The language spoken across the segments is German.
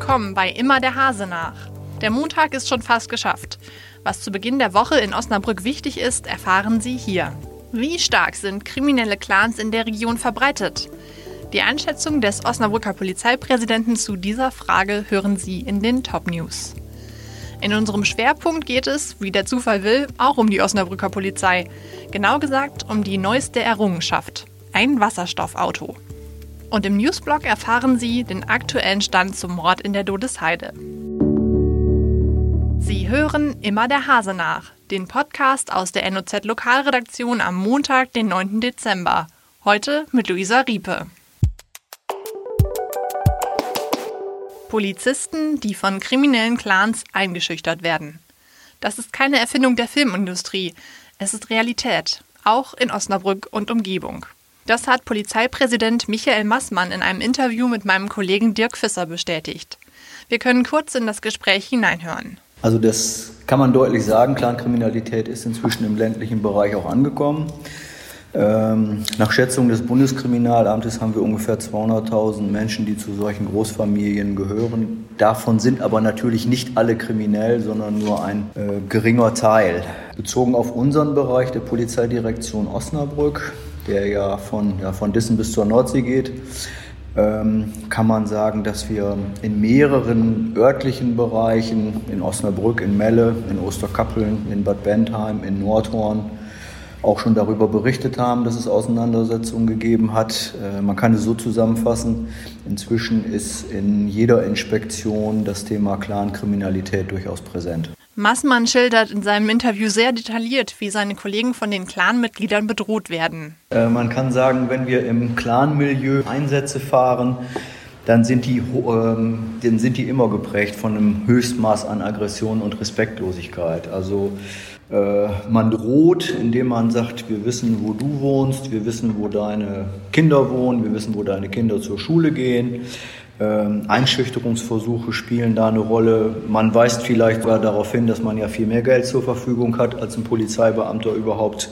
willkommen bei Immer der Hase nach. Der Montag ist schon fast geschafft. Was zu Beginn der Woche in Osnabrück wichtig ist, erfahren Sie hier. Wie stark sind kriminelle Clans in der Region verbreitet? Die Einschätzung des Osnabrücker Polizeipräsidenten zu dieser Frage hören Sie in den Top News. In unserem Schwerpunkt geht es, wie der Zufall will, auch um die Osnabrücker Polizei. Genau gesagt um die neueste Errungenschaft. Ein Wasserstoffauto. Und im Newsblog erfahren Sie den aktuellen Stand zum Mord in der Dodesheide. Sie hören immer der Hase nach, den Podcast aus der NOZ Lokalredaktion am Montag, den 9. Dezember. Heute mit Luisa Riepe. Polizisten, die von kriminellen Clans eingeschüchtert werden. Das ist keine Erfindung der Filmindustrie, es ist Realität, auch in Osnabrück und Umgebung. Das hat Polizeipräsident Michael Massmann in einem Interview mit meinem Kollegen Dirk Fisser bestätigt. Wir können kurz in das Gespräch hineinhören. Also das kann man deutlich sagen, Clankriminalität ist inzwischen im ländlichen Bereich auch angekommen. Ähm, nach Schätzung des Bundeskriminalamtes haben wir ungefähr 200.000 Menschen, die zu solchen Großfamilien gehören. Davon sind aber natürlich nicht alle kriminell, sondern nur ein äh, geringer Teil. Bezogen auf unseren Bereich der Polizeidirektion Osnabrück, der ja von, ja, von Dissen bis zur Nordsee geht, ähm, kann man sagen, dass wir in mehreren örtlichen Bereichen, in Osnabrück, in Melle, in Osterkappeln, in Bad Bentheim, in Nordhorn, auch schon darüber berichtet haben, dass es Auseinandersetzungen gegeben hat. Äh, man kann es so zusammenfassen, inzwischen ist in jeder Inspektion das Thema Clankriminalität durchaus präsent. Massmann schildert in seinem Interview sehr detailliert, wie seine Kollegen von den Clanmitgliedern bedroht werden. Äh, man kann sagen, wenn wir im Clanmilieu Einsätze fahren, dann sind die, ähm, dann sind die immer geprägt von einem Höchstmaß an Aggression und Respektlosigkeit. Also äh, man droht, indem man sagt, wir wissen, wo du wohnst, wir wissen, wo deine Kinder wohnen, wir wissen, wo deine Kinder zur Schule gehen. Ähm, Einschüchterungsversuche spielen da eine Rolle. Man weist vielleicht sogar darauf hin, dass man ja viel mehr Geld zur Verfügung hat, als ein Polizeibeamter überhaupt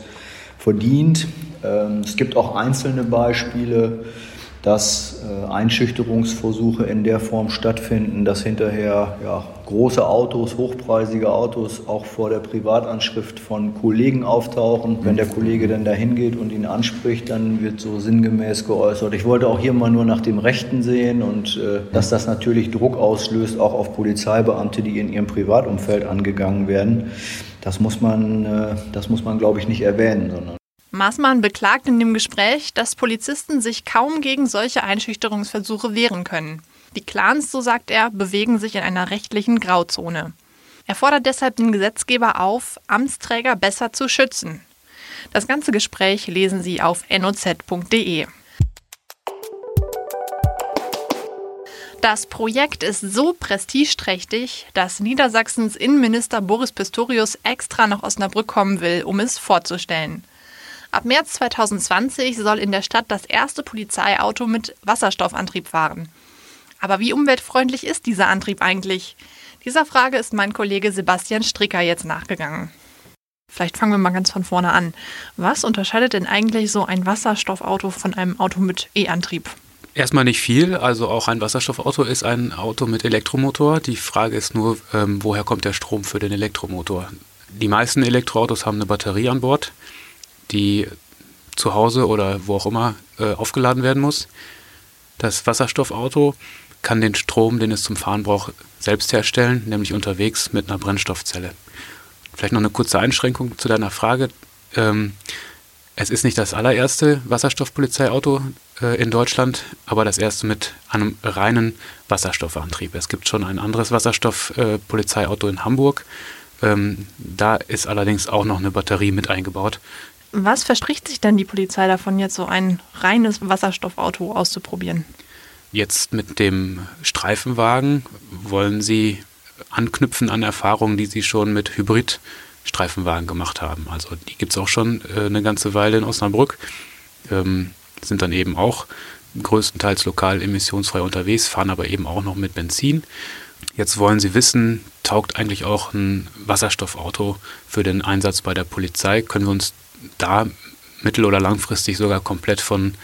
verdient. Ähm, es gibt auch einzelne Beispiele, dass äh, Einschüchterungsversuche in der Form stattfinden, dass hinterher ja, große Autos, hochpreisige Autos auch vor der Privatanschrift von Kollegen auftauchen. Wenn der Kollege dann dahin geht und ihn anspricht, dann wird so sinngemäß geäußert. Ich wollte auch hier mal nur nach dem Rechten sehen und äh, dass das natürlich Druck auslöst, auch auf Polizeibeamte, die in ihrem Privatumfeld angegangen werden. Das muss man, äh, das muss man, glaube ich, nicht erwähnen, sondern Maßmann beklagt in dem Gespräch, dass Polizisten sich kaum gegen solche Einschüchterungsversuche wehren können. Die Clans, so sagt er, bewegen sich in einer rechtlichen Grauzone. Er fordert deshalb den Gesetzgeber auf, Amtsträger besser zu schützen. Das ganze Gespräch lesen Sie auf noz.de. Das Projekt ist so prestigeträchtig, dass Niedersachsens Innenminister Boris Pistorius extra nach Osnabrück kommen will, um es vorzustellen. Ab März 2020 soll in der Stadt das erste Polizeiauto mit Wasserstoffantrieb fahren. Aber wie umweltfreundlich ist dieser Antrieb eigentlich? Dieser Frage ist mein Kollege Sebastian Stricker jetzt nachgegangen. Vielleicht fangen wir mal ganz von vorne an. Was unterscheidet denn eigentlich so ein Wasserstoffauto von einem Auto mit E-Antrieb? Erstmal nicht viel. Also auch ein Wasserstoffauto ist ein Auto mit Elektromotor. Die Frage ist nur, ähm, woher kommt der Strom für den Elektromotor? Die meisten Elektroautos haben eine Batterie an Bord die zu Hause oder wo auch immer äh, aufgeladen werden muss. Das Wasserstoffauto kann den Strom, den es zum Fahren braucht, selbst herstellen, nämlich unterwegs mit einer Brennstoffzelle. Vielleicht noch eine kurze Einschränkung zu deiner Frage. Ähm, es ist nicht das allererste Wasserstoffpolizeiauto äh, in Deutschland, aber das erste mit einem reinen Wasserstoffantrieb. Es gibt schon ein anderes Wasserstoffpolizeiauto äh, in Hamburg. Ähm, da ist allerdings auch noch eine Batterie mit eingebaut. Was verspricht sich denn die Polizei davon, jetzt so ein reines Wasserstoffauto auszuprobieren? Jetzt mit dem Streifenwagen wollen sie anknüpfen an Erfahrungen, die sie schon mit Hybrid-Streifenwagen gemacht haben. Also die gibt es auch schon äh, eine ganze Weile in Osnabrück. Ähm, sind dann eben auch größtenteils lokal emissionsfrei unterwegs, fahren aber eben auch noch mit Benzin. Jetzt wollen sie wissen, taugt eigentlich auch ein Wasserstoffauto für den Einsatz bei der Polizei? Können wir uns da mittel- oder langfristig sogar komplett von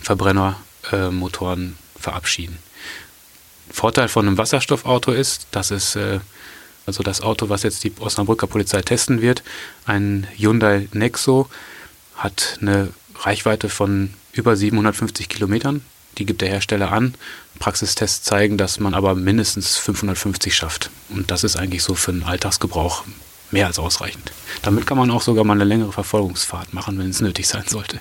Verbrennermotoren äh, verabschieden. Vorteil von einem Wasserstoffauto ist, dass es, äh, also das Auto, was jetzt die Osnabrücker Polizei testen wird, ein Hyundai Nexo, hat eine Reichweite von über 750 Kilometern. Die gibt der Hersteller an. Praxistests zeigen, dass man aber mindestens 550 schafft. Und das ist eigentlich so für den Alltagsgebrauch mehr als ausreichend. Damit kann man auch sogar mal eine längere Verfolgungsfahrt machen, wenn es nötig sein sollte.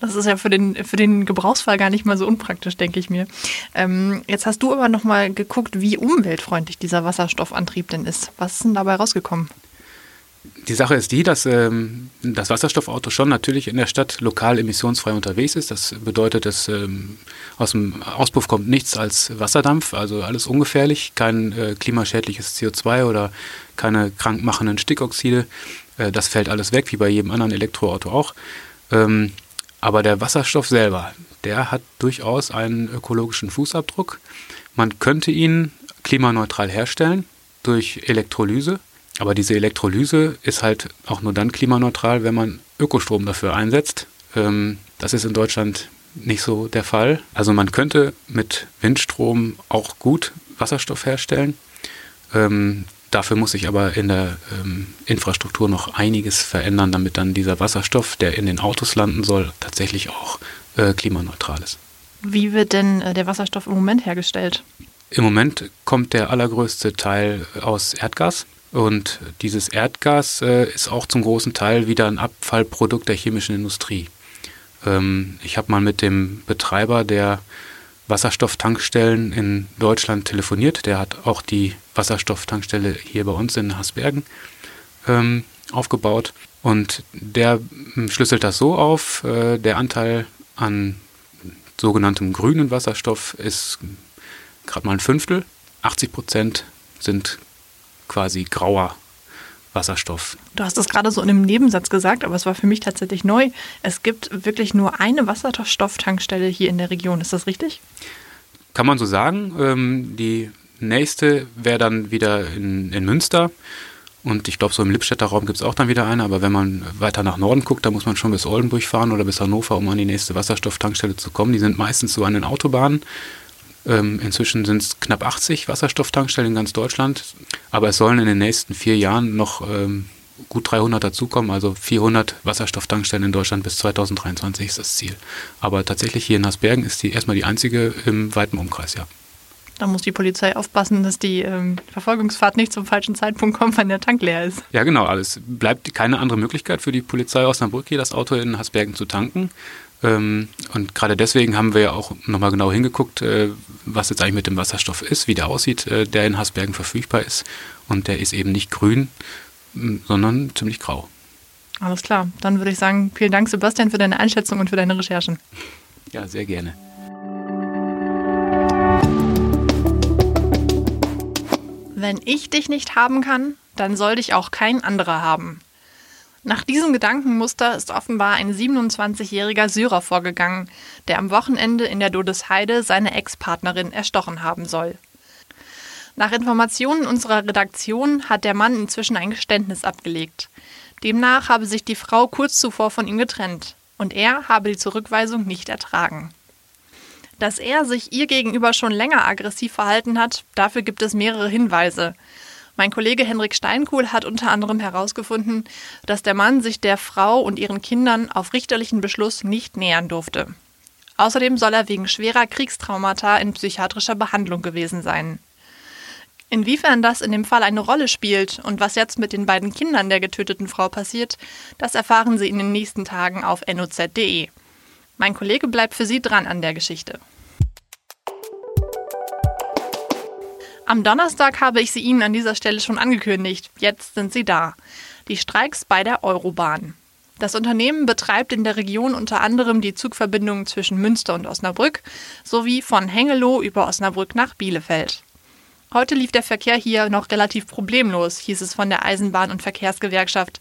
Das ist ja für den, für den Gebrauchsfall gar nicht mal so unpraktisch, denke ich mir. Ähm, jetzt hast du aber noch mal geguckt, wie umweltfreundlich dieser Wasserstoffantrieb denn ist. Was ist denn dabei rausgekommen? Die Sache ist die, dass ähm, das Wasserstoffauto schon natürlich in der Stadt lokal emissionsfrei unterwegs ist. Das bedeutet, dass ähm, aus dem Auspuff kommt nichts als Wasserdampf, also alles ungefährlich, kein äh, klimaschädliches CO2 oder keine krankmachenden Stickoxide. Äh, das fällt alles weg, wie bei jedem anderen Elektroauto auch. Ähm, aber der Wasserstoff selber, der hat durchaus einen ökologischen Fußabdruck. Man könnte ihn klimaneutral herstellen durch Elektrolyse. Aber diese Elektrolyse ist halt auch nur dann klimaneutral, wenn man Ökostrom dafür einsetzt. Ähm, das ist in Deutschland nicht so der Fall. Also man könnte mit Windstrom auch gut Wasserstoff herstellen. Ähm, dafür muss sich aber in der ähm, Infrastruktur noch einiges verändern, damit dann dieser Wasserstoff, der in den Autos landen soll, tatsächlich auch äh, klimaneutral ist. Wie wird denn äh, der Wasserstoff im Moment hergestellt? Im Moment kommt der allergrößte Teil aus Erdgas. Und dieses Erdgas äh, ist auch zum großen Teil wieder ein Abfallprodukt der chemischen Industrie. Ähm, ich habe mal mit dem Betreiber der Wasserstofftankstellen in Deutschland telefoniert. Der hat auch die Wasserstofftankstelle hier bei uns in Hasbergen ähm, aufgebaut. Und der hm, schlüsselt das so auf, äh, der Anteil an sogenanntem grünen Wasserstoff ist gerade mal ein Fünftel. 80 Prozent sind quasi grauer Wasserstoff. Du hast das gerade so in einem Nebensatz gesagt, aber es war für mich tatsächlich neu. Es gibt wirklich nur eine Wasserstofftankstelle hier in der Region. Ist das richtig? Kann man so sagen. Ähm, die nächste wäre dann wieder in, in Münster. Und ich glaube, so im Lippstädter Raum gibt es auch dann wieder eine. Aber wenn man weiter nach Norden guckt, dann muss man schon bis Oldenburg fahren oder bis Hannover, um an die nächste Wasserstofftankstelle zu kommen. Die sind meistens so an den Autobahnen. Ähm, inzwischen sind es knapp 80 Wasserstofftankstellen in ganz Deutschland, aber es sollen in den nächsten vier Jahren noch ähm, gut 300 dazukommen, also 400 Wasserstofftankstellen in Deutschland bis 2023 ist das Ziel. Aber tatsächlich hier in Hasbergen ist die erstmal die einzige im weiten Umkreis, ja. Da muss die Polizei aufpassen, dass die ähm, Verfolgungsfahrt nicht zum falschen Zeitpunkt kommt, wenn der Tank leer ist. Ja, genau. Also es bleibt keine andere Möglichkeit für die Polizei Osnabrück hier das Auto in Hasbergen zu tanken. Ähm, und gerade deswegen haben wir ja auch nochmal genau hingeguckt, äh, was jetzt eigentlich mit dem Wasserstoff ist, wie der aussieht, äh, der in Hasbergen verfügbar ist. Und der ist eben nicht grün, sondern ziemlich grau. Alles klar. Dann würde ich sagen, vielen Dank, Sebastian, für deine Einschätzung und für deine Recherchen. Ja, sehr gerne. Wenn ich dich nicht haben kann, dann soll dich auch kein anderer haben. Nach diesem Gedankenmuster ist offenbar ein 27-jähriger Syrer vorgegangen, der am Wochenende in der Dodesheide seine Ex-Partnerin erstochen haben soll. Nach Informationen unserer Redaktion hat der Mann inzwischen ein Geständnis abgelegt. Demnach habe sich die Frau kurz zuvor von ihm getrennt und er habe die Zurückweisung nicht ertragen. Dass er sich ihr gegenüber schon länger aggressiv verhalten hat, dafür gibt es mehrere Hinweise. Mein Kollege Henrik Steinkuhl hat unter anderem herausgefunden, dass der Mann sich der Frau und ihren Kindern auf richterlichen Beschluss nicht nähern durfte. Außerdem soll er wegen schwerer Kriegstraumata in psychiatrischer Behandlung gewesen sein. Inwiefern das in dem Fall eine Rolle spielt und was jetzt mit den beiden Kindern der getöteten Frau passiert, das erfahren Sie in den nächsten Tagen auf noz.de. Mein Kollege bleibt für Sie dran an der Geschichte. Am Donnerstag habe ich sie Ihnen an dieser Stelle schon angekündigt. Jetzt sind sie da. Die Streiks bei der Eurobahn. Das Unternehmen betreibt in der Region unter anderem die Zugverbindungen zwischen Münster und Osnabrück sowie von Hengelo über Osnabrück nach Bielefeld. Heute lief der Verkehr hier noch relativ problemlos, hieß es von der Eisenbahn- und Verkehrsgewerkschaft.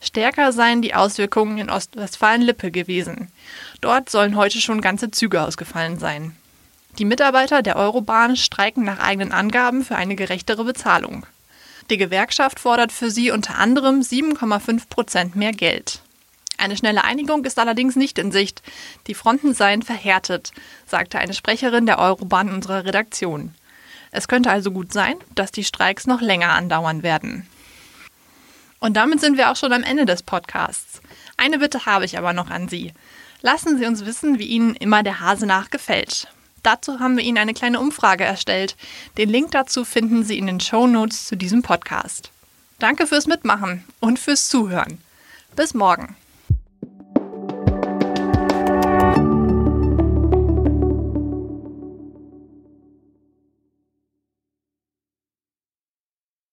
Stärker seien die Auswirkungen in Ostwestfalen-Lippe gewesen. Dort sollen heute schon ganze Züge ausgefallen sein. Die Mitarbeiter der Eurobahn streiken nach eigenen Angaben für eine gerechtere Bezahlung. Die Gewerkschaft fordert für sie unter anderem 7,5 Prozent mehr Geld. Eine schnelle Einigung ist allerdings nicht in Sicht. Die Fronten seien verhärtet, sagte eine Sprecherin der Eurobahn unserer Redaktion. Es könnte also gut sein, dass die Streiks noch länger andauern werden. Und damit sind wir auch schon am Ende des Podcasts. Eine Bitte habe ich aber noch an Sie. Lassen Sie uns wissen, wie Ihnen immer der Hase nach gefällt. Dazu haben wir Ihnen eine kleine Umfrage erstellt. Den Link dazu finden Sie in den Show Notes zu diesem Podcast. Danke fürs Mitmachen und fürs Zuhören. Bis morgen.